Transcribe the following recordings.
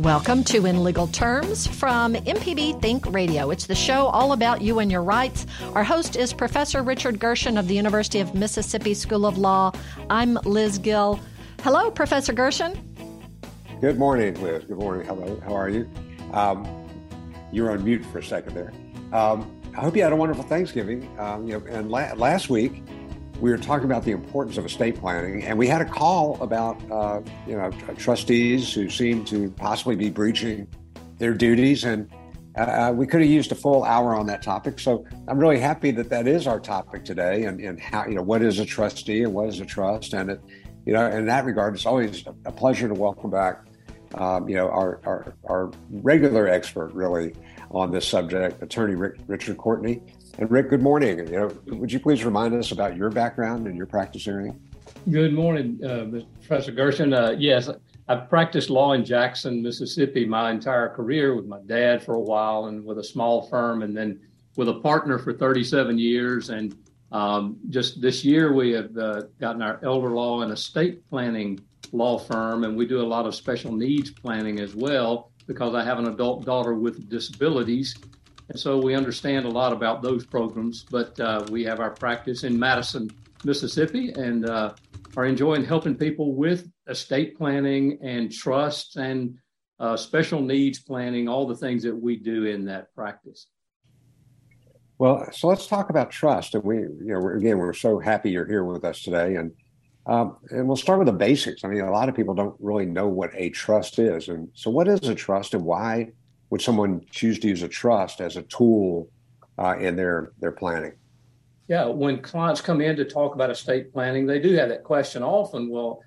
Welcome to In Legal Terms from MPB Think Radio. It's the show all about you and your rights. Our host is Professor Richard Gershon of the University of Mississippi School of Law. I'm Liz Gill. Hello, Professor Gershon. Good morning, Liz. Good morning. Hello. How are you? Um, you were on mute for a second there. Um, I hope you had a wonderful Thanksgiving. Um, you know, and la- last week we were talking about the importance of estate planning, and we had a call about uh, you know trustees who seem to possibly be breaching their duties, and uh, we could have used a full hour on that topic. So I'm really happy that that is our topic today, and, and how you know what is a trustee and what is a trust, and it you know in that regard, it's always a pleasure to welcome back um, you know our, our our regular expert really on this subject, Attorney Rick, Richard Courtney. And Rick, good morning. You know, would you please remind us about your background and your practice area? Good morning, uh, Professor Gershon. Uh, yes, I've practiced law in Jackson, Mississippi, my entire career with my dad for a while, and with a small firm, and then with a partner for 37 years. And um, just this year, we have uh, gotten our elder law and estate planning law firm, and we do a lot of special needs planning as well because I have an adult daughter with disabilities and so we understand a lot about those programs, but uh, we have our practice in Madison, Mississippi, and uh, are enjoying helping people with estate planning and trusts and uh, special needs planning, all the things that we do in that practice. Well, so let's talk about trust. And we, you know, we're, again, we're so happy you're here with us today. And um, and we'll start with the basics. I mean, a lot of people don't really know what a trust is. And so, what is a trust, and why would someone choose to use a trust as a tool uh, in their their planning? Yeah, when clients come in to talk about estate planning, they do have that question often. Well,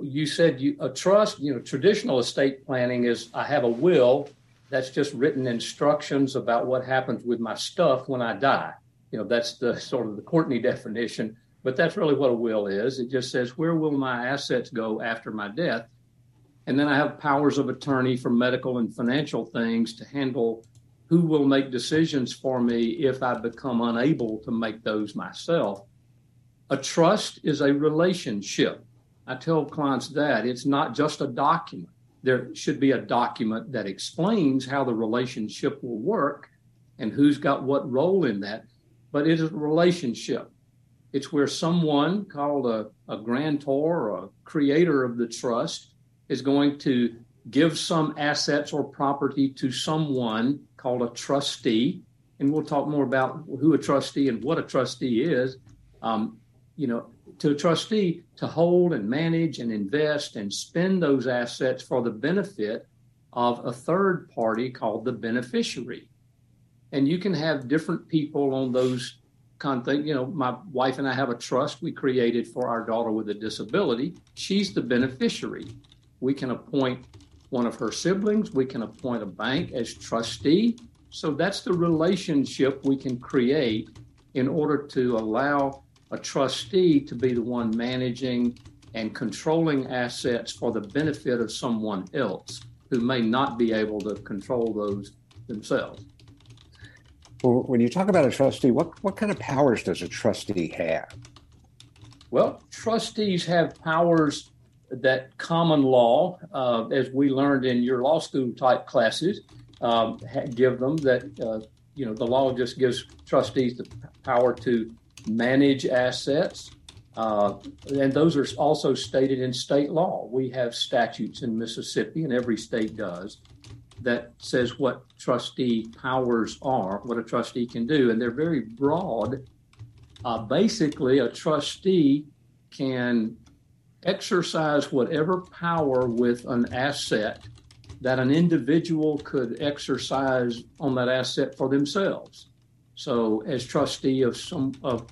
you said you, a trust, you know, traditional estate planning is I have a will that's just written instructions about what happens with my stuff when I die. You know, that's the sort of the Courtney definition, but that's really what a will is. It just says where will my assets go after my death. And then I have powers of attorney for medical and financial things to handle who will make decisions for me if I become unable to make those myself. A trust is a relationship. I tell clients that it's not just a document. There should be a document that explains how the relationship will work and who's got what role in that. But it is a relationship. It's where someone called a, a grantor or a creator of the trust is going to give some assets or property to someone called a trustee. And we'll talk more about who a trustee and what a trustee is. Um, you know, to a trustee to hold and manage and invest and spend those assets for the benefit of a third party called the beneficiary. And you can have different people on those kind of things. You know, my wife and I have a trust we created for our daughter with a disability. She's the beneficiary. We can appoint one of her siblings. We can appoint a bank as trustee. So that's the relationship we can create in order to allow a trustee to be the one managing and controlling assets for the benefit of someone else who may not be able to control those themselves. Well, when you talk about a trustee, what, what kind of powers does a trustee have? Well, trustees have powers that common law, uh, as we learned in your law school type classes, um, give them that uh, you know the law just gives trustees the power to manage assets, uh, and those are also stated in state law. We have statutes in Mississippi, and every state does that says what trustee powers are, what a trustee can do, and they're very broad. Uh, basically, a trustee can exercise whatever power with an asset that an individual could exercise on that asset for themselves. So, as trustee of some of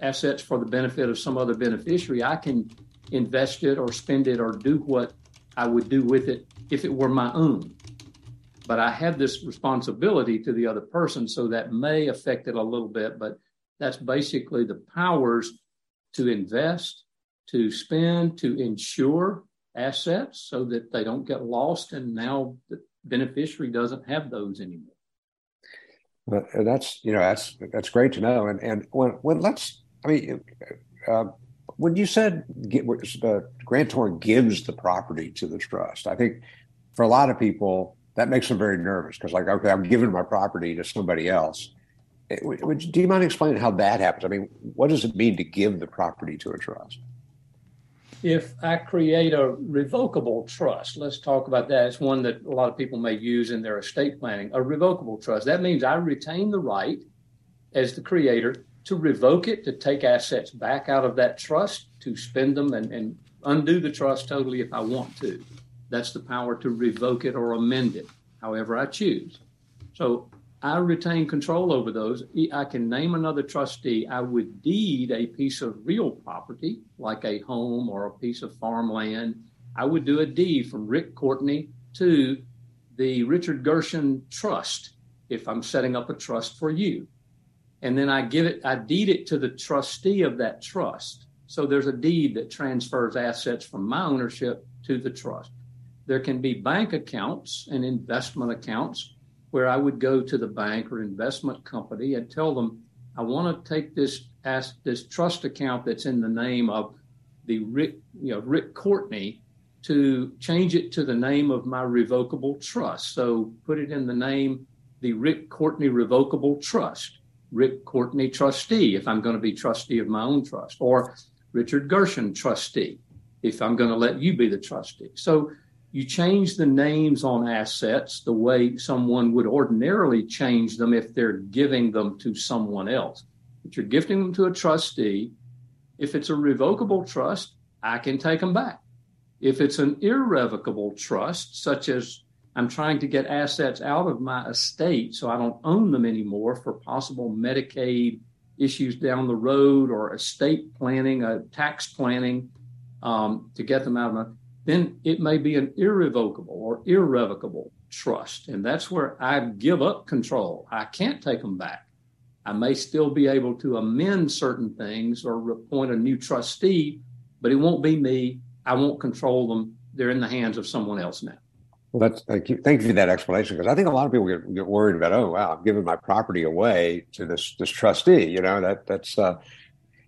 assets for the benefit of some other beneficiary, I can invest it or spend it or do what I would do with it if it were my own. But I have this responsibility to the other person, so that may affect it a little bit. But that's basically the powers to invest, to spend, to insure assets so that they don't get lost and now the beneficiary doesn't have those anymore. But uh, that's you know that's that's great to know. And and when when let's I mean uh, uh when you said the grantor gives the property to the trust, I think for a lot of people that makes them very nervous because like okay I'm giving my property to somebody else. Eh, it, would, do you mind explaining how that happens? I mean, what does it mean to give the property to a trust? If I create a revocable trust, let's talk about that. It's one that a lot of people may use in their estate planning. A revocable trust, that means I retain the right as the creator to revoke it, to take assets back out of that trust, to spend them and, and undo the trust totally if I want to. That's the power to revoke it or amend it, however I choose. So I retain control over those. I can name another trustee. I would deed a piece of real property, like a home or a piece of farmland. I would do a deed from Rick Courtney to the Richard Gershon Trust if I'm setting up a trust for you. And then I give it, I deed it to the trustee of that trust. So there's a deed that transfers assets from my ownership to the trust. There can be bank accounts and investment accounts where I would go to the bank or investment company and tell them, I want to take this ask this trust account that's in the name of the Rick, you know, Rick Courtney to change it to the name of my revocable trust. So put it in the name, the Rick Courtney Revocable Trust, Rick Courtney Trustee, if I'm going to be trustee of my own trust, or Richard Gershon Trustee, if I'm going to let you be the trustee. So you change the names on assets the way someone would ordinarily change them if they're giving them to someone else. But you're gifting them to a trustee. If it's a revocable trust, I can take them back. If it's an irrevocable trust, such as I'm trying to get assets out of my estate so I don't own them anymore for possible Medicaid issues down the road or estate planning, uh, tax planning um, to get them out of my then it may be an irrevocable or irrevocable trust. And that's where I give up control. I can't take them back. I may still be able to amend certain things or appoint a new trustee, but it won't be me. I won't control them. They're in the hands of someone else now. Well, that's thank you. Thank you for that explanation because I think a lot of people get, get worried about, oh wow, I'm giving my property away to this this trustee. You know that that's uh,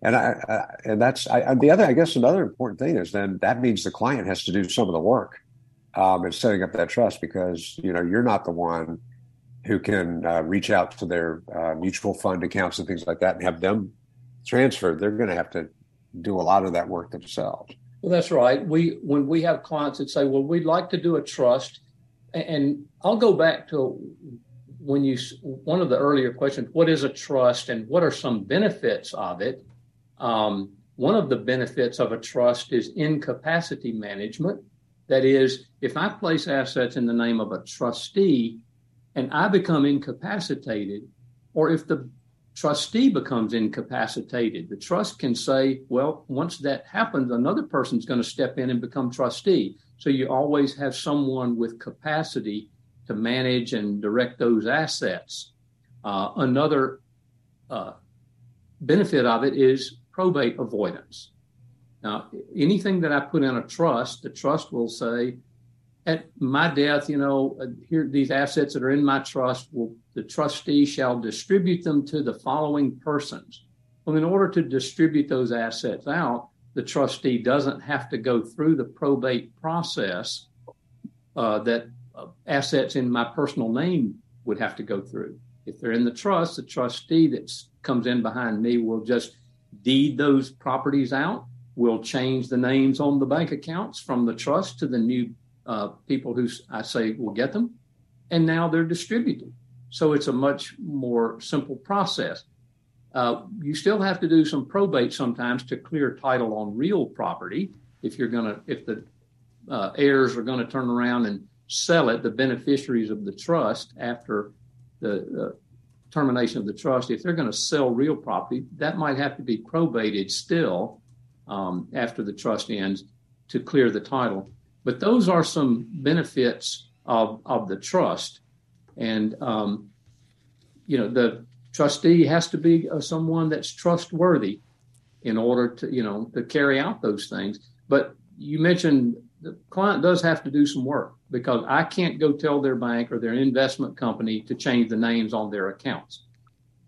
and I, and that's I, the other. I guess another important thing is then that means the client has to do some of the work um, in setting up that trust because you know you're not the one who can uh, reach out to their uh, mutual fund accounts and things like that and have them transferred. They're going to have to do a lot of that work themselves. Well, that's right. We when we have clients that say, "Well, we'd like to do a trust," and I'll go back to when you one of the earlier questions: What is a trust, and what are some benefits of it? Um, one of the benefits of a trust is incapacity management. That is, if I place assets in the name of a trustee and I become incapacitated, or if the trustee becomes incapacitated, the trust can say, well, once that happens, another person's going to step in and become trustee. So you always have someone with capacity to manage and direct those assets. Uh, another uh, benefit of it is probate avoidance. Now, anything that I put in a trust, the trust will say, at my death, you know, uh, here these assets that are in my trust will the trustee shall distribute them to the following persons. Well, in order to distribute those assets out, the trustee doesn't have to go through the probate process uh, that uh, assets in my personal name would have to go through. If they're in the trust, the trustee that comes in behind me will just deed those properties out. We'll change the names on the bank accounts from the trust to the new uh, people who I say will get them. And now they're distributed. So it's a much more simple process. Uh, you still have to do some probate sometimes to clear title on real property. If you're going to, if the uh, heirs are going to turn around and sell it, the beneficiaries of the trust after the uh, termination of the trust, if they're going to sell real property, that might have to be probated still um, after the trust ends to clear the title. But those are some benefits of, of the trust. And, um, you know, the trustee has to be uh, someone that's trustworthy. in order to, you know, to carry out those things. But you mentioned the client does have to do some work because I can't go tell their bank or their investment company to change the names on their accounts.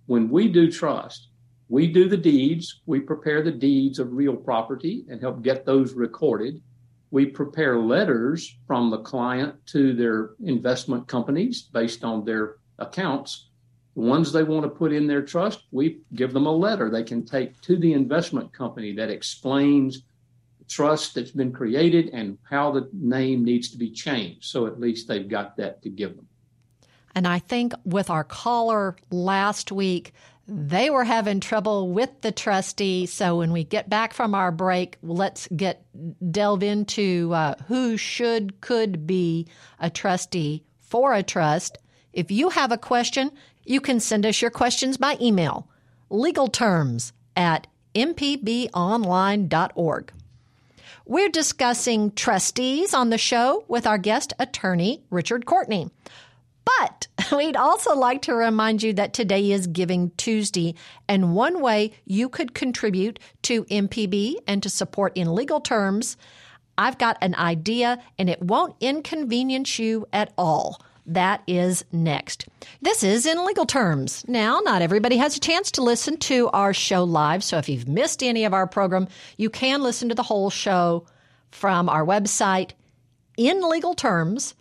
When we do trust, we do the deeds, we prepare the deeds of real property and help get those recorded. We prepare letters from the client to their investment companies based on their accounts. The ones they want to put in their trust, we give them a letter they can take to the investment company that explains trust that's been created and how the name needs to be changed. So at least they've got that to give them. And I think with our caller last week, they were having trouble with the trustee. So when we get back from our break, let's get delve into uh, who should could be a trustee for a trust. If you have a question, you can send us your questions by email. Legal terms at mpbonline.org. We're discussing trustees on the show with our guest attorney, Richard Courtney. But we'd also like to remind you that today is Giving Tuesday, and one way you could contribute to MPB and to support in legal terms, I've got an idea and it won't inconvenience you at all. That is next. This is in legal terms. Now, not everybody has a chance to listen to our show live, so if you've missed any of our program, you can listen to the whole show from our website in legal terms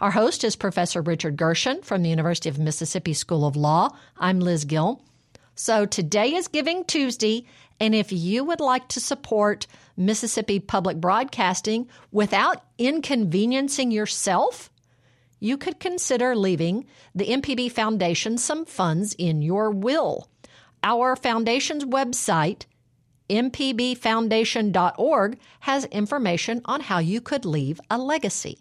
Our host is Professor Richard Gershon from the University of Mississippi School of Law. I'm Liz Gill. So today is Giving Tuesday, and if you would like to support Mississippi Public Broadcasting without inconveniencing yourself, you could consider leaving the MPB Foundation some funds in your will. Our foundation's website mpbfoundation.org has information on how you could leave a legacy.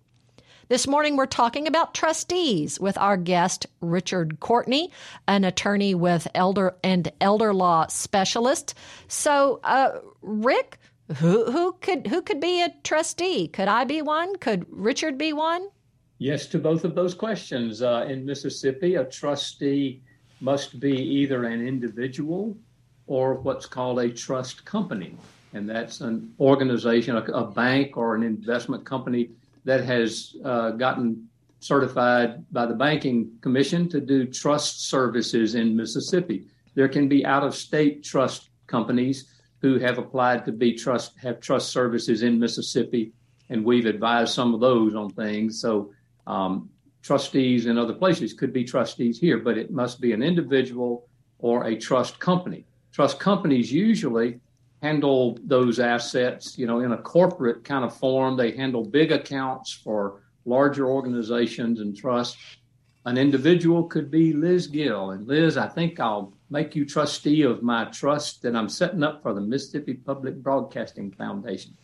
This morning, we're talking about trustees with our guest, Richard Courtney, an attorney with elder and elder law specialist. So, uh, Rick, who, who could who could be a trustee? Could I be one? Could Richard be one? Yes, to both of those questions. Uh, in Mississippi, a trustee must be either an individual or what's called a trust company. And that's an organization, a, a bank or an investment company that has uh, gotten certified by the Banking Commission to do trust services in Mississippi. There can be out of state trust companies who have applied to be trust, have trust services in Mississippi, and we've advised some of those on things. So, um, trustees in other places could be trustees here, but it must be an individual or a trust company trust companies usually handle those assets, you know, in a corporate kind of form. They handle big accounts for larger organizations and trusts. An individual could be Liz Gill. And Liz, I think I'll make you trustee of my trust that I'm setting up for the Mississippi Public Broadcasting Foundation.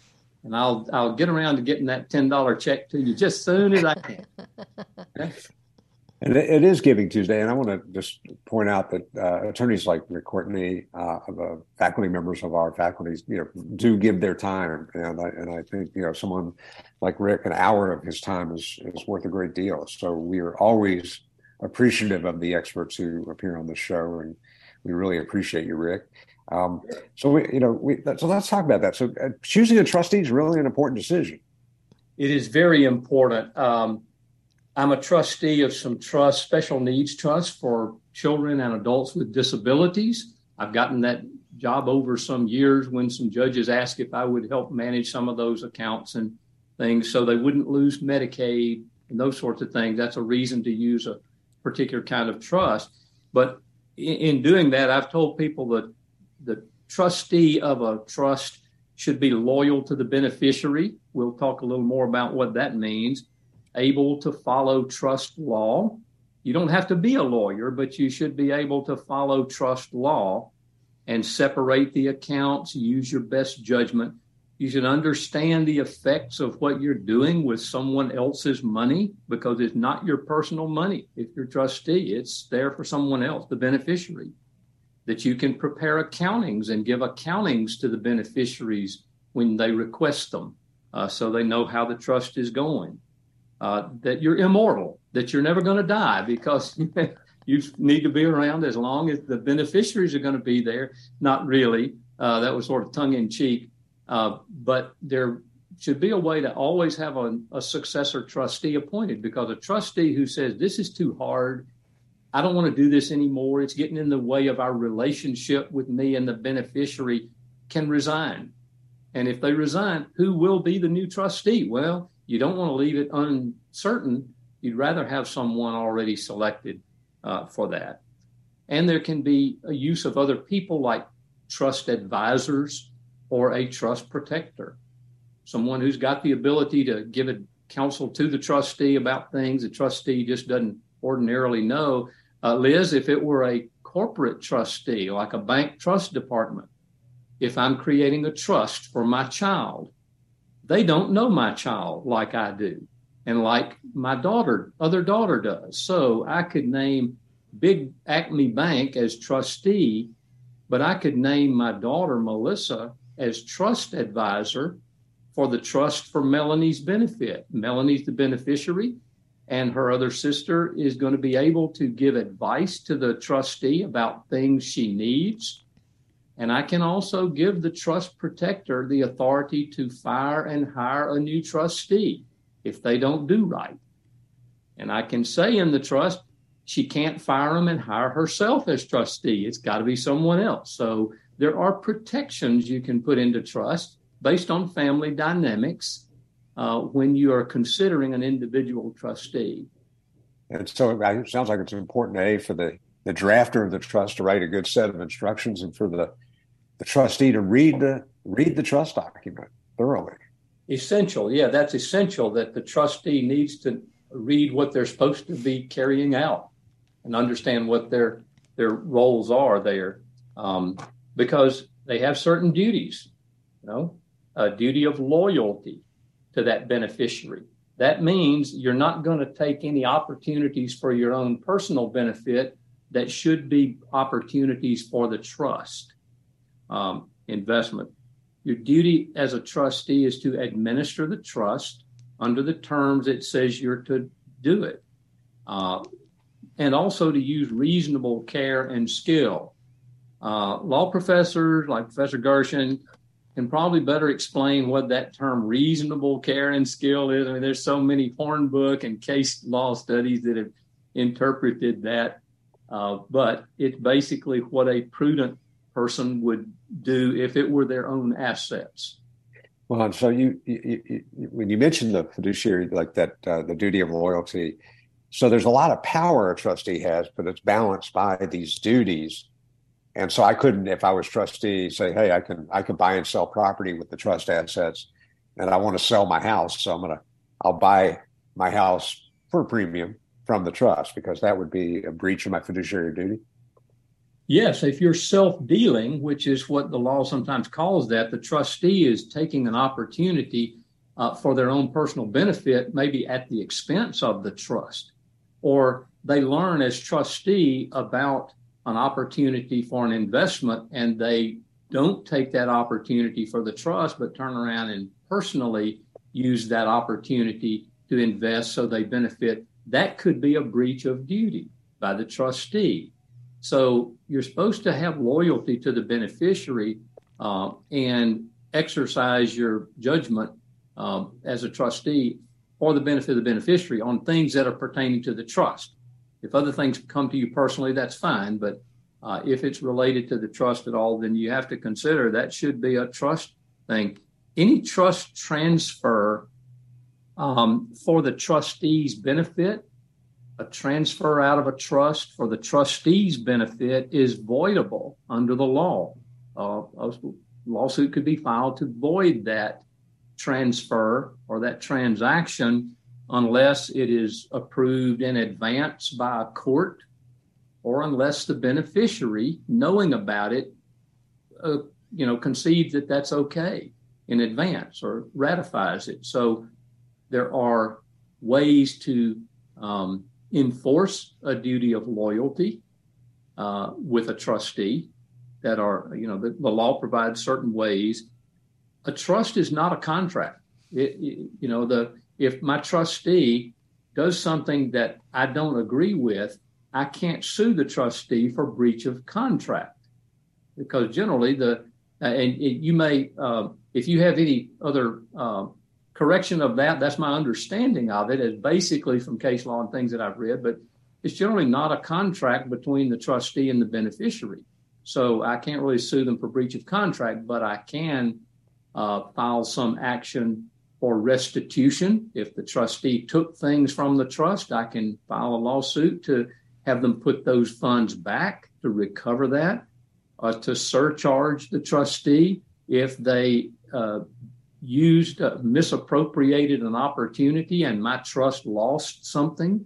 And I'll I'll get around to getting that ten dollar check to you just as soon as I can. And it is Giving Tuesday, and I want to just point out that uh, attorneys like Rick Courtney, uh, the faculty members of our faculties, you know, do give their time, and I, and I think you know someone like Rick, an hour of his time is is worth a great deal. So we are always appreciative of the experts who appear on the show, and we really appreciate you, Rick. Um, so we, you know, we, so let's talk about that. So uh, choosing a trustee is really an important decision. It is very important. Um, I'm a trustee of some trust, special needs trust for children and adults with disabilities. I've gotten that job over some years when some judges asked if I would help manage some of those accounts and things so they wouldn't lose Medicaid and those sorts of things. That's a reason to use a particular kind of trust. But in, in doing that, I've told people that the trustee of a trust should be loyal to the beneficiary. We'll talk a little more about what that means able to follow trust law. You don't have to be a lawyer, but you should be able to follow trust law and separate the accounts, use your best judgment. You should understand the effects of what you're doing with someone else's money because it's not your personal money. If you're trustee, it's there for someone else, the beneficiary. That you can prepare accountings and give accountings to the beneficiaries when they request them uh, so they know how the trust is going uh, that you're immortal, that you're never going to die because you need to be around as long as the beneficiaries are going to be there. Not really. Uh, that was sort of tongue in cheek. Uh, but there should be a way to always have a, a, successor trustee appointed because a trustee who says, This is too hard. I don't want to do this anymore. It's getting in the way of our relationship with me and the beneficiary can resign. And if they resign, who will be the new trustee? Well, you don't want to leave it uncertain. You'd rather have someone already selected uh, for that. And there can be a use of other people like trust advisors or a trust protector, someone who's got the ability to give a counsel to the trustee about things the trustee just doesn't ordinarily know. Uh, Liz, if it were a corporate trustee, like a bank trust department, if I'm creating a trust for my child, they don't know my child like I do and like my daughter, other daughter does. So I could name Big Acme Bank as trustee, but I could name my daughter Melissa as trust advisor for the trust for Melanie's benefit. Melanie's the beneficiary, and her other sister is going to be able to give advice to the trustee about things she needs. And I can also give the trust protector the authority to fire and hire a new trustee if they don't do right. And I can say in the trust, she can't fire them and hire herself as trustee. It's got to be someone else. So there are protections you can put into trust based on family dynamics uh, when you are considering an individual trustee. And so it sounds like it's important, A, for the, the drafter of the trust to write a good set of instructions and for the, the trustee to read the read the trust document thoroughly. Essential. Yeah, that's essential that the trustee needs to read what they're supposed to be carrying out and understand what their their roles are there, um, because they have certain duties. You know, a duty of loyalty to that beneficiary. That means you're not going to take any opportunities for your own personal benefit that should be opportunities for the trust um, investment. Your duty as a trustee is to administer the trust under the terms it says you're to do it. Uh, and also to use reasonable care and skill. Uh, law professors like Professor Gershon can probably better explain what that term reasonable care and skill is. I mean, there's so many Hornbook and case law studies that have interpreted that, uh, but it's basically what a prudent person would do if it were their own assets. Well, and so you, you, you when you mentioned the fiduciary, like that, uh, the duty of loyalty, so there's a lot of power a trustee has, but it's balanced by these duties. And so I couldn't, if I was trustee, say, "Hey, I can I can buy and sell property with the trust assets, and I want to sell my house, so I'm gonna I'll buy my house for a premium from the trust because that would be a breach of my fiduciary duty." Yes, if you're self dealing, which is what the law sometimes calls that, the trustee is taking an opportunity uh, for their own personal benefit, maybe at the expense of the trust or they learn as trustee about an opportunity for an investment and they don't take that opportunity for the trust, but turn around and personally use that opportunity to invest so they benefit. That could be a breach of duty by the trustee. So you're supposed to have loyalty to the beneficiary uh, and exercise your judgment um, as a trustee for the benefit of the beneficiary on things that are pertaining to the trust. If other things come to you personally, that's fine. But uh, if it's related to the trust at all, then you have to consider that should be a trust thing. Any trust transfer um, for the trustee's benefit, a transfer out of a trust for the trustee's benefit is voidable under the law. Uh, a lawsuit could be filed to void that transfer or that transaction unless it is approved in advance by a court or unless the beneficiary, knowing about it, uh, you know, concedes that that's okay in advance or ratifies it. So there are ways to um, enforce a duty of loyalty uh, with a trustee that are, you know, the, the law provides certain ways a trust is not a contract. It, you know, the if my trustee does something that I don't agree with, I can't sue the trustee for breach of contract because generally the uh, and it, you may uh, if you have any other uh, correction of that, that's my understanding of it as basically from case law and things that I've read, but it's generally not a contract between the trustee and the beneficiary. So I can't really sue them for breach of contract, but I can uh, file some action for restitution. If the trustee took things from the trust, I can file a lawsuit to have them put those funds back to recover that, uh, to surcharge the trustee if they uh, used, uh, misappropriated an opportunity and my trust lost something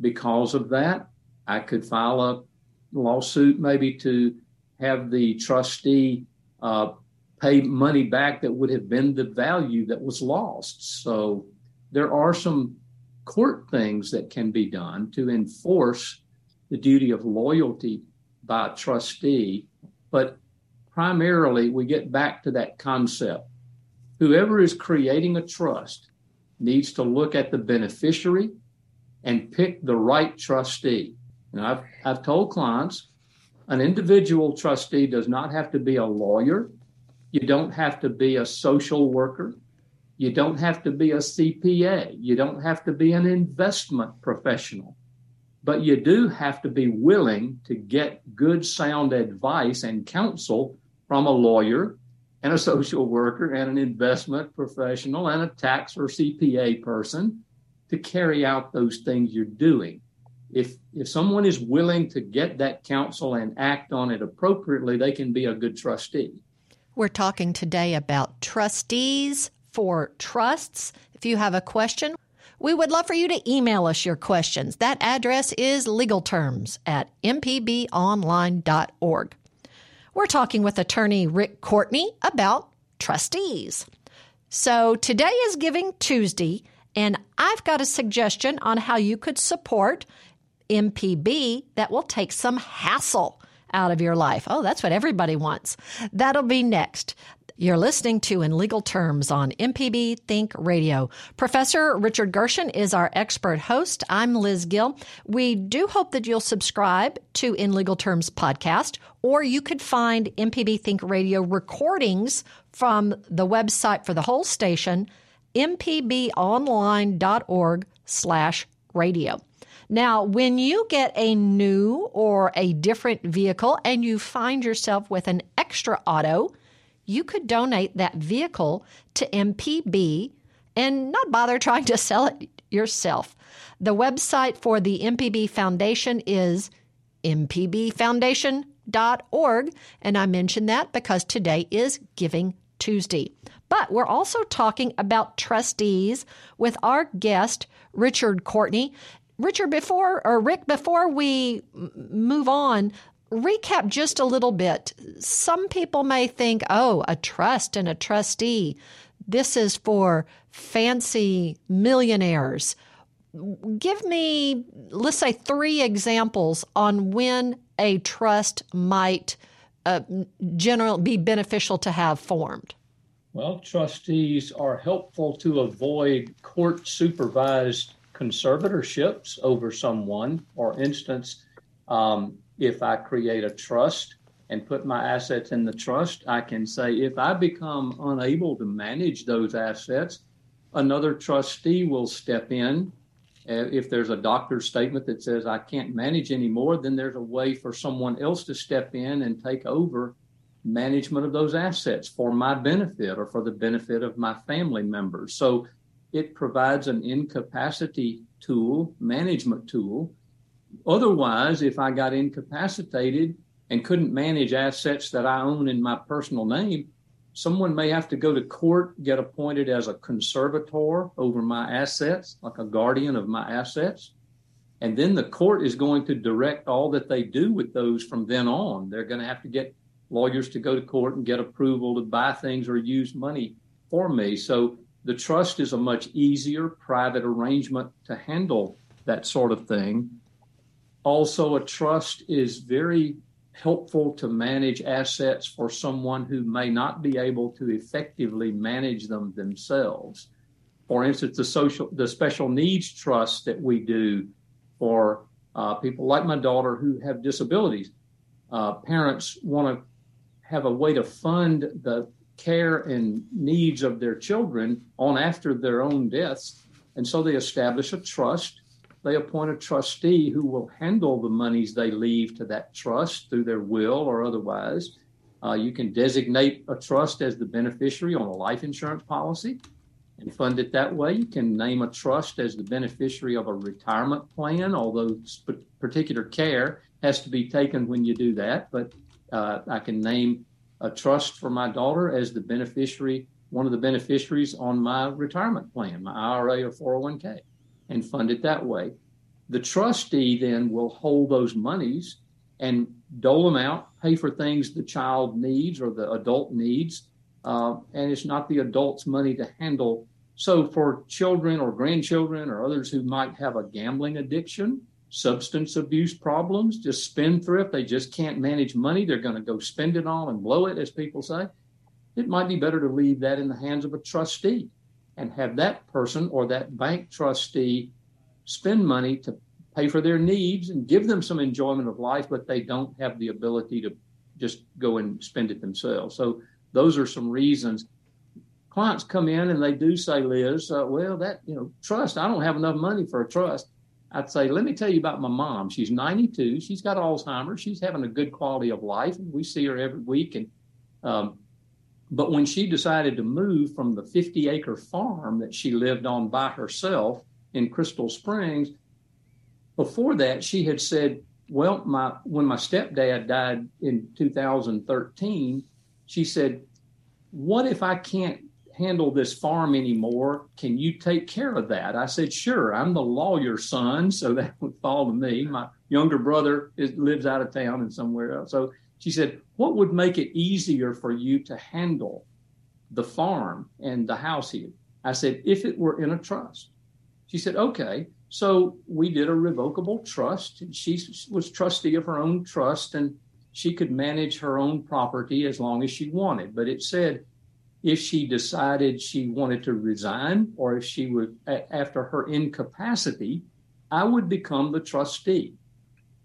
because of that. I could file a lawsuit maybe to have the trustee uh, pay money back that would have been the value that was lost. So there are some court things that can be done to enforce the duty of loyalty by a trustee. But primarily, we get back to that concept. Whoever is creating a trust needs to look at the beneficiary and pick the right trustee. And I've, I've told clients an individual trustee does not have to be a lawyer. You don't have to be a social worker. You don't have to be a CPA. You don't have to be an investment professional. But you do have to be willing to get good, sound advice and counsel from a lawyer and a social worker and an investment professional and a tax or CPA person to carry out those things you're doing. If if someone is willing to get that counsel and act on it appropriately, they can be a good trustee. We're talking today about trustees for trusts. If you have a question, we would love for you to email us your questions. That address is legalterms at mpbonline.org. We're talking with attorney Rick Courtney about trustees. So today is Giving Tuesday, and I've got a suggestion on how you could support MPB that will take some hassle out of your life. Oh, that's what everybody wants. That'll be next. You're listening to In Legal Terms on MPB Think Radio. Professor Richard Gershon is our expert host. I'm Liz Gill. We do hope that you'll subscribe to In Legal Terms podcast, or you could find MPB Think Radio recordings from the website for the whole station, mpbonline.org slash radio. Now, when you get a new or a different vehicle and you find yourself with an extra auto, you could donate that vehicle to MPB and not bother trying to sell it yourself. The website for the MPB Foundation is mpbfoundation.org, and I mention that because today is Giving Tuesday. But we're also talking about trustees with our guest, Richard Courtney. Richard, before or Rick, before we move on, recap just a little bit. Some people may think, oh, a trust and a trustee. This is for fancy millionaires. Give me, let's say, three examples on when a trust might uh, generally be beneficial to have formed. Well, trustees are helpful to avoid court supervised conservatorships over someone. For instance, um, if I create a trust and put my assets in the trust, I can say if I become unable to manage those assets, another trustee will step in. Uh, if there's a doctor's statement that says I can't manage anymore, then there's a way for someone else to step in and take over management of those assets for my benefit or for the benefit of my family members. So it provides an incapacity tool, management tool. Otherwise, if I got incapacitated and couldn't manage assets that I own in my personal name, someone may have to go to court, get appointed as a conservator over my assets, like a guardian of my assets. And then the court is going to direct all that they do with those from then on. They're going to have to get lawyers to go to court and get approval to buy things or use money for me. So the trust is a much easier private arrangement to handle that sort of thing. Also, a trust is very helpful to manage assets for someone who may not be able to effectively manage them themselves. For instance, the social, the special needs trust that we do for uh, people like my daughter who have disabilities. Uh, parents want to have a way to fund the care and needs of their children on after their own deaths. And so they establish a trust. They appoint a trustee who will handle the monies they leave to that trust through their will or otherwise. Uh, you can designate a trust as the beneficiary on a life insurance policy and fund it that way. You can name a trust as the beneficiary of a retirement plan, although particular care has to be taken when you do that. But uh, I can name a trust for my daughter as the beneficiary, one of the beneficiaries on my retirement plan, my IRA or 401k, and fund it that way. The trustee then will hold those monies and dole them out, pay for things the child needs or the adult needs. Uh, and it's not the adult's money to handle. So, for children or grandchildren or others who might have a gambling addiction, substance abuse problems, just spendthrift. They just can't manage money. They're going to go spend it all and blow it, as people say. It might be better to leave that in the hands of a trustee and have that person or that bank trustee spend money to pay for their needs and give them some enjoyment of life, but they don't have the ability to just go and spend it themselves. So those are some reasons. Clients come in and they do say, Liz, uh, well, that, you know, trust, I don't have enough money for a trust. I'd say, let me tell you about my mom. She's 92. She's got Alzheimer's. She's having a good quality of life, and we see her every week. And um, but when she decided to move from the 50 acre farm that she lived on by herself in Crystal Springs, before that she had said, well, my when my stepdad died in 2013, she said, what if I can't handle this farm anymore. Can you take care of that? I said, Sure. I'm the lawyer's son, so that would fall to me. My younger brother is, lives out of town and somewhere else. So she said, What would make it easier for you to handle the farm and the house here? I said, If it were in a trust. She said, Okay. So we did a revocable trust. She was trustee of her own trust and she could manage her own property as long as she wanted. But it said if she decided she wanted to resign or if she would, after her incapacity, I would become the trustee.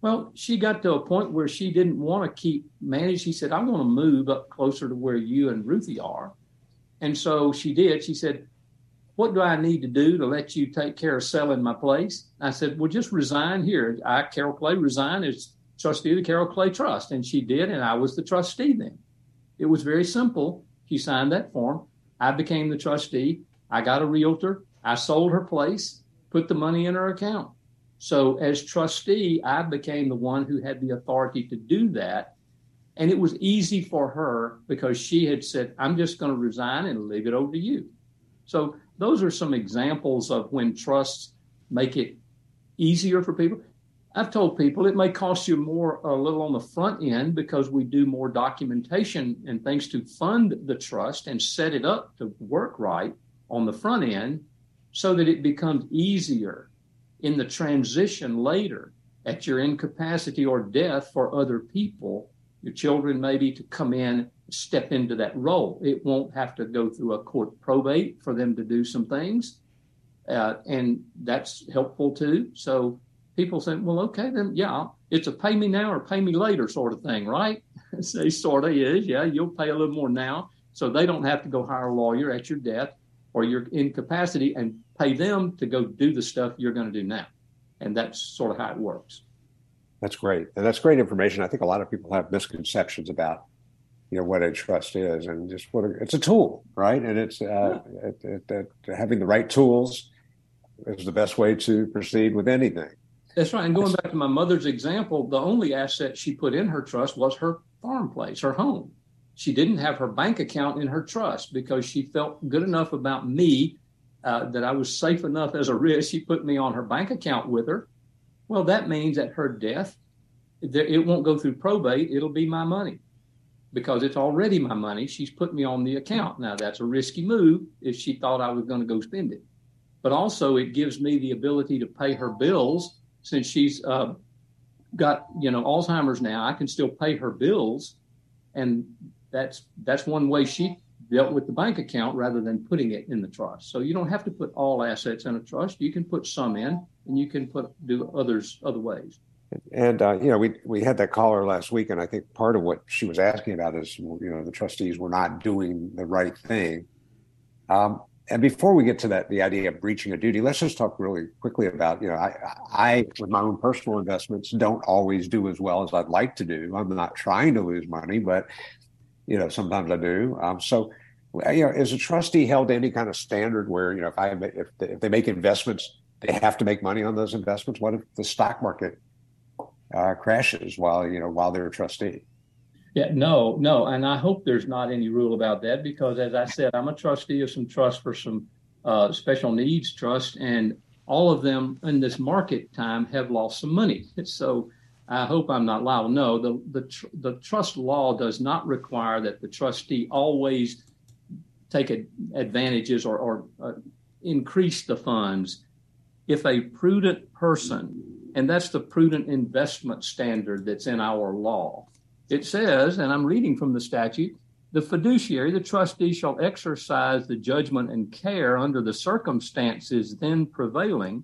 Well, she got to a point where she didn't want to keep managing. She said, I want to move up closer to where you and Ruthie are. And so she did. She said, What do I need to do to let you take care of selling my place? I said, Well, just resign here. I, Carol Clay, resign as trustee of the Carol Clay Trust. And she did, and I was the trustee then. It was very simple. She signed that form. I became the trustee. I got a realtor. I sold her place, put the money in her account. So, as trustee, I became the one who had the authority to do that. And it was easy for her because she had said, I'm just going to resign and leave it over to you. So, those are some examples of when trusts make it easier for people. I've told people it may cost you more a little on the front end because we do more documentation and things to fund the trust and set it up to work right on the front end so that it becomes easier in the transition later at your incapacity or death for other people, your children maybe to come in, step into that role. It won't have to go through a court probate for them to do some things. Uh, and that's helpful too. So people say, well, okay, then yeah, it's a pay me now or pay me later sort of thing, right? Say sort of is, yeah, you'll pay a little more now. So they don't have to go hire a lawyer at your death or your incapacity and pay them to go do the stuff you're going to do now. And that's sort of how it works. That's great. And that's great information. I think a lot of people have misconceptions about you know what a trust is and just what a, it's a tool right and it's uh, yeah. it, it, it, having the right tools is the best way to proceed with anything that's right. And going back to my mother's example, the only asset she put in her trust was her farm place, her home. She didn't have her bank account in her trust because she felt good enough about me uh, that I was safe enough as a risk. She put me on her bank account with her. Well, that means at her death, it won't go through probate. It'll be my money because it's already my money. She's put me on the account. Now, that's a risky move if she thought I was going to go spend it. But also, it gives me the ability to pay her bills since she's uh, got you know Alzheimer's now, I can still pay her bills, and that's that's one way she dealt with the bank account rather than putting it in the trust. So you don't have to put all assets in a trust. You can put some in, and you can put do others other ways. And uh, you know, we we had that caller last week, and I think part of what she was asking about is, you know, the trustees were not doing the right thing. Um, and before we get to that, the idea of breaching a duty, let's just talk really quickly about, you know, I, I, with my own personal investments, don't always do as well as I'd like to do. I'm not trying to lose money, but, you know, sometimes I do. Um, so, you know, is a trustee held to any kind of standard where, you know, if I, if, if they make investments, they have to make money on those investments? What if the stock market uh, crashes while, you know, while they're a trustee? Yeah, no, no, and I hope there's not any rule about that because, as I said, I'm a trustee of some trust for some uh, special needs trust, and all of them in this market time have lost some money. So I hope I'm not liable. No, the the tr- the trust law does not require that the trustee always take advantages or, or uh, increase the funds if a prudent person, and that's the prudent investment standard that's in our law it says, and I'm reading from the statute, the fiduciary, the trustee, shall exercise the judgment and care under the circumstances then prevailing,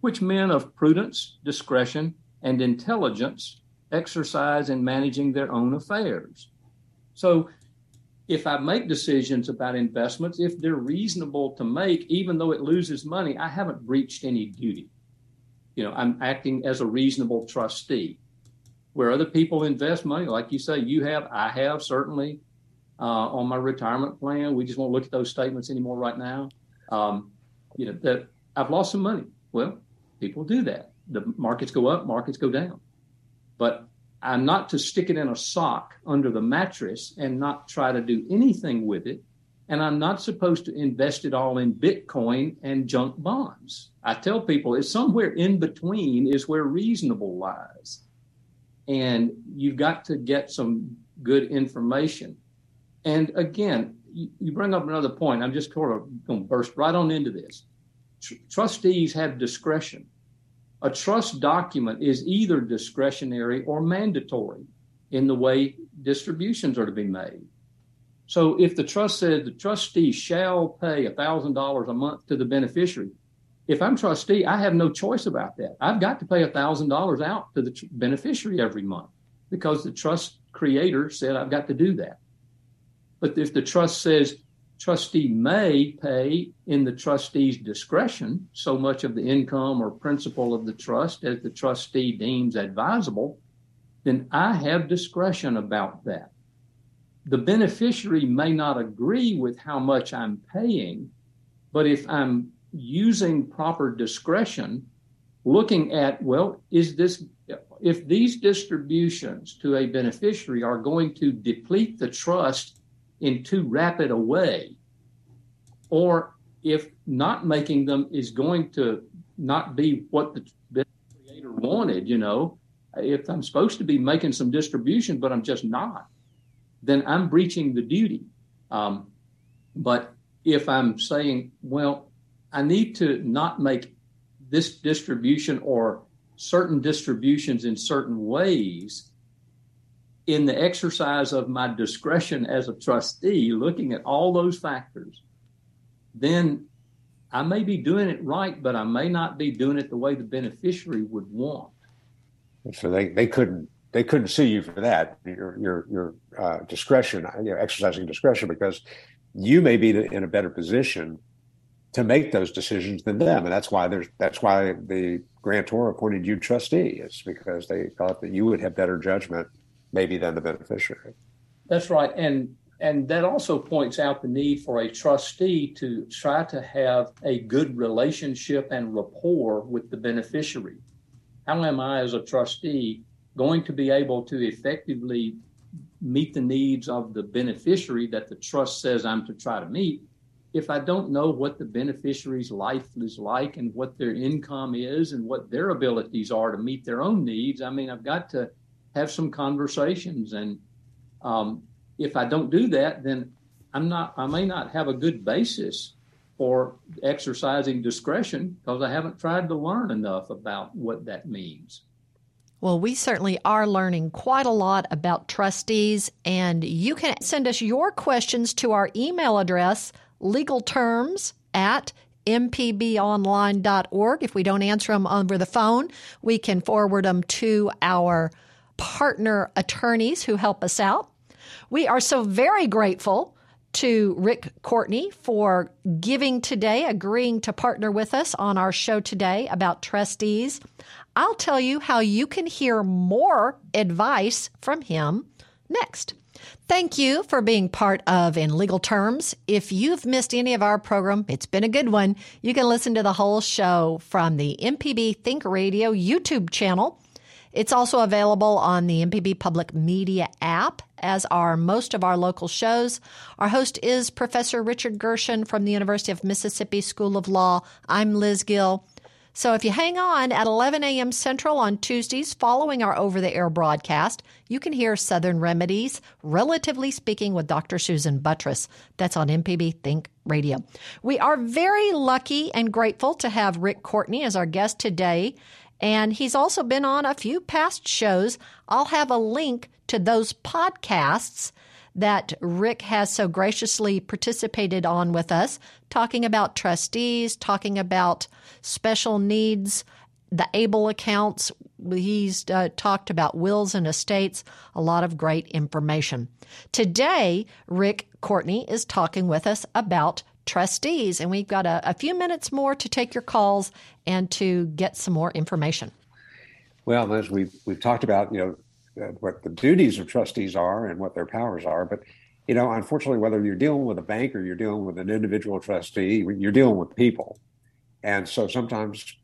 which men of prudence, discretion, and intelligence exercise in managing their own affairs. So, if I make decisions about investments, if they're reasonable to make, even though it loses money, I haven't breached any duty. You know, I'm acting as a reasonable trustee where other people invest money, like you say, you have, I have certainly uh, on my retirement plan. We just won't look at those statements anymore right now. Um, you know that I've lost some money. Well, people do that. The markets go up, markets go down, but I'm not to stick it in a sock under the mattress and not try to do anything with it. And I'm not supposed to invest it all in Bitcoin and junk bonds. I tell people it's somewhere in between is where reasonable lies and you've got to get some good information. And again, you, bring up another point. I'm just sort of going to burst right on into this. Tr- trustees have discretion. A trust document is either discretionary or mandatory in the way distributions are to be made. So if the trust says the trustee shall pay $1,000 a month to the beneficiary, if I'm trustee, I have no choice about that. I've got to pay $1,000 out to the tr- beneficiary every month because the trust creator said I've got to do that. But if the trust says trustee may pay in the trustee's discretion so much of the income or principal of the trust as the trustee deems advisable, then I have discretion about that. The beneficiary may not agree with how much I'm paying, but if I'm using proper discretion, looking at, well, is this, if these distributions to a beneficiary are going to deplete the trust in too rapid a way, or if not making them is going to not be what the creator wanted, you know, if I'm supposed to be making some distribution, but I'm just not, then I'm breaching the duty. Um, but if I'm saying, well, I need to not make this distribution or certain distributions in certain ways in the exercise of my discretion as a trustee, looking at all those factors, then I may be doing it right, but I may not be doing it the way the beneficiary would want. So they, they couldn't they couldn't sue you for that your your your uh, discretion, you know, exercising discretion because you may be in a better position to make those decisions than them, and that's why there's that's why the grantor appointed you trustee is because they thought that you would have better judgment maybe than the beneficiary. That's right, and and that also points out the need for a trustee to try to have a good relationship and rapport with the beneficiary. How am I, as a trustee, going to be able to effectively meet the needs of the beneficiary that the trust says I'm to try to meet? if I don't know what the beneficiary's life is like and what their income is and what their abilities are to meet their own needs, I mean, I've got to have some conversations. And um, if I don't do that, then I'm not, I may not have a good basis for exercising discretion because I haven't tried to learn enough about what that means. Well, we certainly are learning quite a lot about trustees, and you can send us your questions to our email address legal terms at mpbonline.org. If we don't answer them over the phone, we can forward them to our partner attorneys who help us out. We are so very grateful to Rick Courtney for giving today, agreeing to partner with us on our show today about trustees. I'll tell you how you can hear more advice from him next. Thank you for being part of In Legal Terms. If you've missed any of our program, it's been a good one. You can listen to the whole show from the MPB Think Radio YouTube channel. It's also available on the MPB Public Media app, as are most of our local shows. Our host is Professor Richard Gershon from the University of Mississippi School of Law. I'm Liz Gill. So if you hang on at 11 a.m. Central on Tuesdays following our over the air broadcast, you can hear Southern Remedies, relatively speaking, with Dr. Susan Buttross. That's on MPB Think Radio. We are very lucky and grateful to have Rick Courtney as our guest today. And he's also been on a few past shows. I'll have a link to those podcasts that Rick has so graciously participated on with us, talking about trustees, talking about special needs, the ABLE accounts. He's uh, talked about wills and estates, a lot of great information. Today, Rick Courtney is talking with us about trustees, and we've got a, a few minutes more to take your calls and to get some more information. Well, as we've we've talked about, you know, uh, what the duties of trustees are and what their powers are. But you know, unfortunately, whether you're dealing with a bank or you're dealing with an individual trustee, you're dealing with people, and so sometimes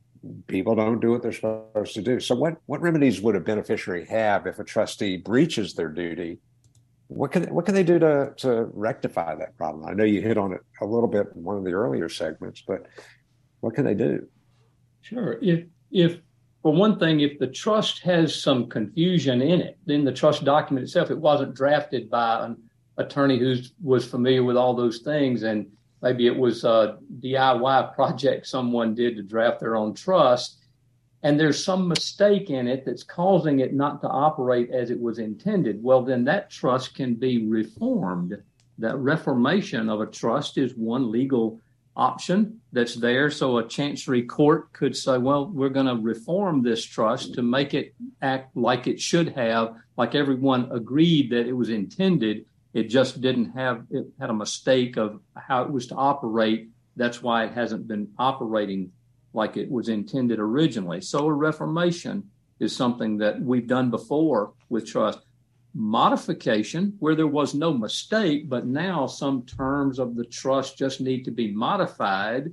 people don't do what they're supposed to do. So, what what remedies would a beneficiary have if a trustee breaches their duty? What can what can they do to to rectify that problem? I know you hit on it a little bit in one of the earlier segments, but what can they do? Sure. If if for one thing, if the trust has some confusion in it, then the trust document itself, it wasn't drafted by an attorney who was familiar with all those things. And maybe it was a DIY project someone did to draft their own trust. And there's some mistake in it that's causing it not to operate as it was intended. Well, then that trust can be reformed. That reformation of a trust is one legal option that's there. So a chancery court could say, well, we're going to reform this trust to make it act like it should have, like everyone agreed that it was intended. It just didn't have, it had a mistake of how it was to operate. That's why it hasn't been operating like it was intended originally. So a reformation is something that we've done before with trust modification where there was no mistake, but now some terms of the trust just need to be modified.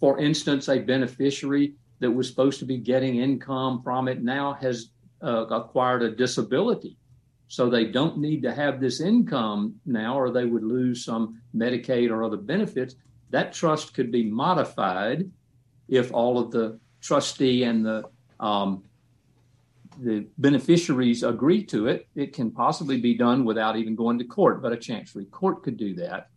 For instance, a beneficiary that was supposed to be getting income from it now has uh, acquired a disability. So they don't need to have this income now, or they would lose some Medicaid or other benefits. That trust could be modified if all of the trustee and the um, the beneficiaries agree to it, it can possibly be done without even going to court, but a chancery court could do that.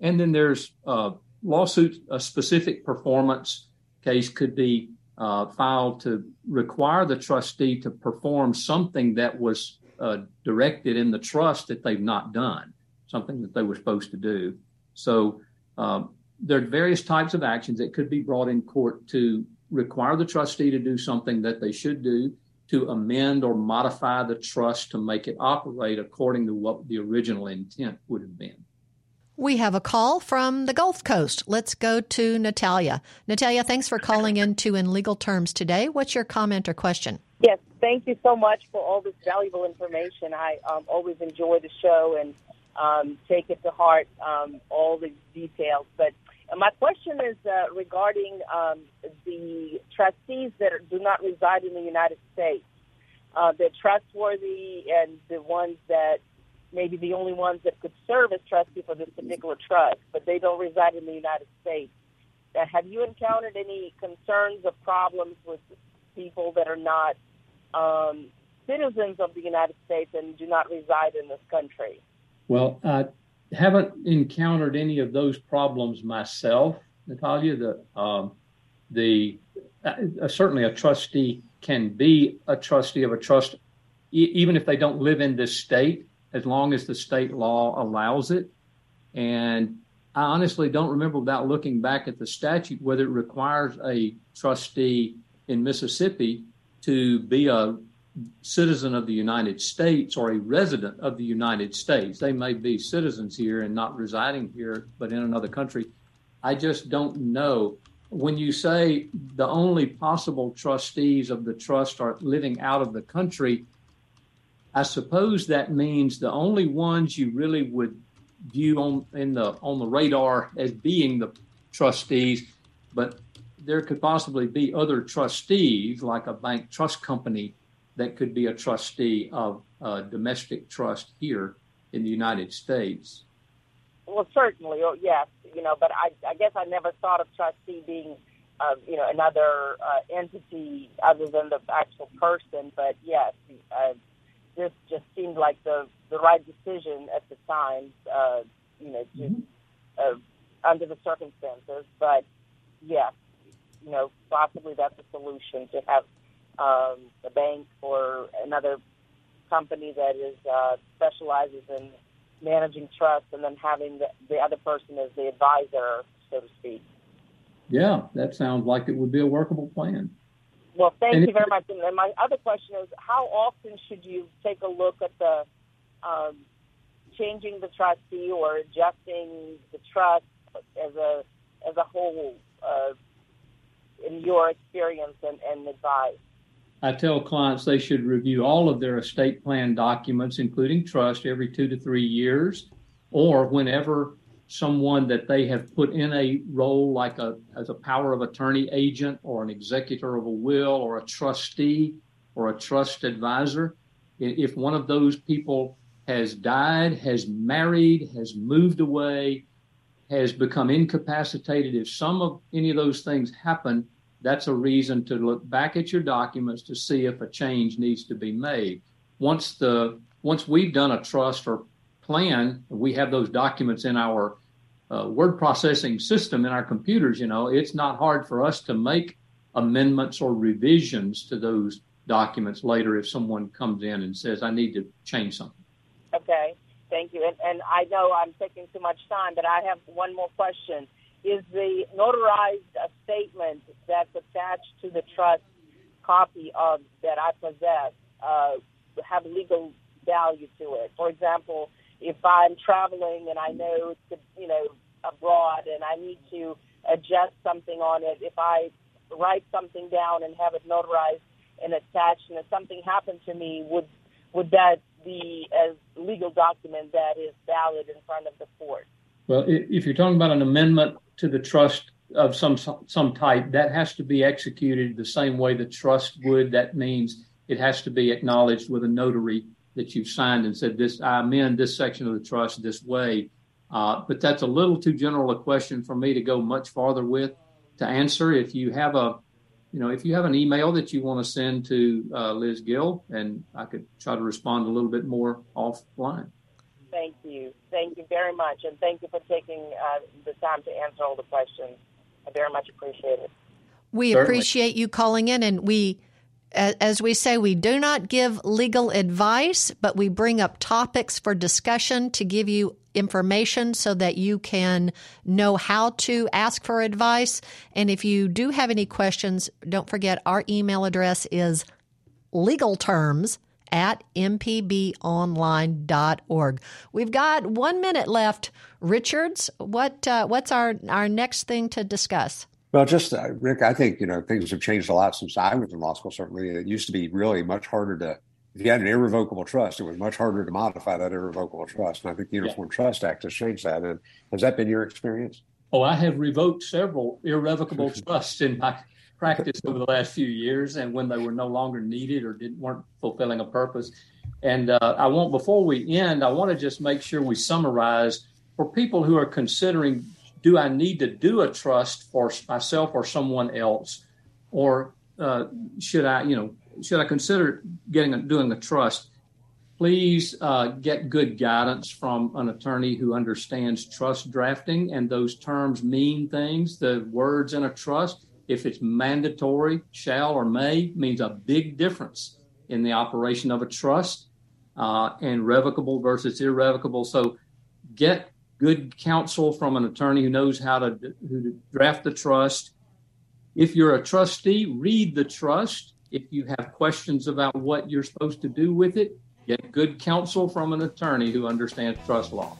And then there's a lawsuit, a specific performance case could be uh, filed to require the trustee to perform something that was uh, directed in the trust that they've not done, something that they were supposed to do. So um, there are various types of actions that could be brought in court to require the trustee to do something that they should do to amend or modify the trust to make it operate according to what the original intent would have been. We have a call from the Gulf Coast. Let's go to Natalia. Natalia, thanks for calling in to In Legal Terms today. What's your comment or question? Yes, thank you so much for all this valuable information. I um, always enjoy the show and um, take it to heart, um, all the details. But my question is uh, regarding um, the trustees that do not reside in the United States. Uh, they're trustworthy and the ones that maybe the only ones that could serve as trustee for this particular trust, but they don't reside in the United States. Uh, have you encountered any concerns or problems with people that are not um, citizens of the United States and do not reside in this country? Well, uh, haven't encountered any of those problems myself, Natalia. The um, the uh, certainly a trustee can be a trustee of a trust, e- even if they don't live in this state, as long as the state law allows it. And I honestly don't remember without looking back at the statute whether it requires a trustee in Mississippi to be a citizen of the United States or a resident of the United States. They may be citizens here and not residing here, but in another country. I just don't know. When you say the only possible trustees of the trust are living out of the country, I suppose that means the only ones you really would view on in the on the radar as being the trustees, but there could possibly be other trustees, like a bank trust company, that could be a trustee of a domestic trust here in the United States. Well, certainly, oh, yes, you know, but I, I guess I never thought of trustee being, uh, you know, another uh, entity other than the actual person. But yes, uh, this just seemed like the the right decision at the time, uh, you know, to, mm-hmm. uh, under the circumstances. But yes, you know, possibly that's a solution to have um, a bank or another company that is uh, specializes in managing trust, and then having the, the other person as the advisor, so to speak. Yeah, that sounds like it would be a workable plan. Well, thank and you very much. And my other question is, how often should you take a look at the um, changing the trustee or adjusting the trust as a as a whole uh, in your experience and, and advice? I tell clients they should review all of their estate plan documents, including trust, every two to three years, or whenever someone that they have put in a role like a as a power of attorney agent or an executor of a will or a trustee or a trust advisor if one of those people has died has married has moved away has become incapacitated if some of any of those things happen that's a reason to look back at your documents to see if a change needs to be made once the once we've done a trust or plan, we have those documents in our uh, word processing system in our computers. You know, it's not hard for us to make amendments or revisions to those documents later if someone comes in and says, I need to change something. Okay, thank you. And, and I know I'm taking too much time, but I have one more question. Is the notarized uh, statement that's attached to the trust copy of that I possess uh, have legal value to it? For example, if I'm traveling and I know it's you know abroad and I need to adjust something on it, if I write something down and have it notarized and attached, and if something happened to me, would would that be a legal document that is valid in front of the court? Well, if you're talking about an amendment to the trust of some some type, that has to be executed the same way the trust would. That means it has to be acknowledged with a notary that you've signed and said this I amend this section of the trust this way. Uh, but that's a little too general a question for me to go much farther with to answer. If you have a you know, if you have an email that you want to send to uh, Liz Gill, and I could try to respond a little bit more offline. Thank you. Thank you very much. And thank you for taking uh, the time to answer all the questions. I very much appreciate it. We Certainly. appreciate you calling in, and we as we say, we do not give legal advice, but we bring up topics for discussion to give you information so that you can know how to ask for advice. And if you do have any questions, don't forget our email address is legal terms at mpbonline.org. We've got one minute left. Richards, what uh, what's our, our next thing to discuss? Well, just uh, Rick, I think you know things have changed a lot since I was in law school. Certainly, it used to be really much harder to. If you had an irrevocable trust, it was much harder to modify that irrevocable trust. And I think the Uniform yeah. Trust Act has changed that. And has that been your experience? Oh, I have revoked several irrevocable trusts in my practice over the last few years, and when they were no longer needed or didn't weren't fulfilling a purpose. And uh, I want before we end, I want to just make sure we summarize for people who are considering do I need to do a trust for myself or someone else, or uh, should I, you know, should I consider getting a, doing a trust? Please uh, get good guidance from an attorney who understands trust drafting, and those terms mean things. The words in a trust, if it's mandatory, shall or may, means a big difference in the operation of a trust, uh, and revocable versus irrevocable. So get good counsel from an attorney who knows how to, who to draft the trust. If you're a trustee, read the trust. If you have questions about what you're supposed to do with it, get good counsel from an attorney who understands trust law.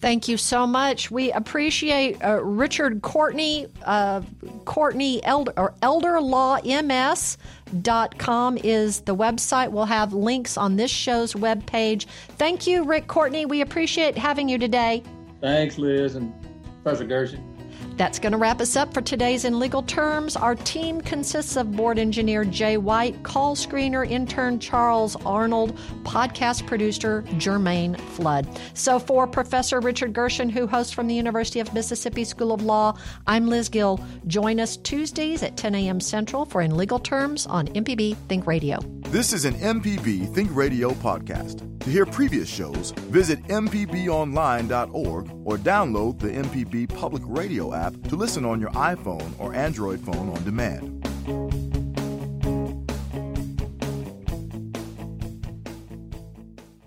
Thank you so much. We appreciate uh, Richard Courtney, uh, Courtney Elder, or elderlawms.com is the website. We'll have links on this show's webpage. Thank you, Rick Courtney. We appreciate having you today. Thanks, Liz and Professor Gershon. That's going to wrap us up for today's In Legal Terms. Our team consists of board engineer Jay White, call screener intern Charles Arnold, podcast producer Jermaine Flood. So, for Professor Richard Gershon, who hosts from the University of Mississippi School of Law, I'm Liz Gill. Join us Tuesdays at 10 a.m. Central for In Legal Terms on MPB Think Radio. This is an MPB Think Radio podcast. To hear previous shows, visit MPBOnline.org or download the MPB Public Radio app to listen on your iPhone or Android phone on demand.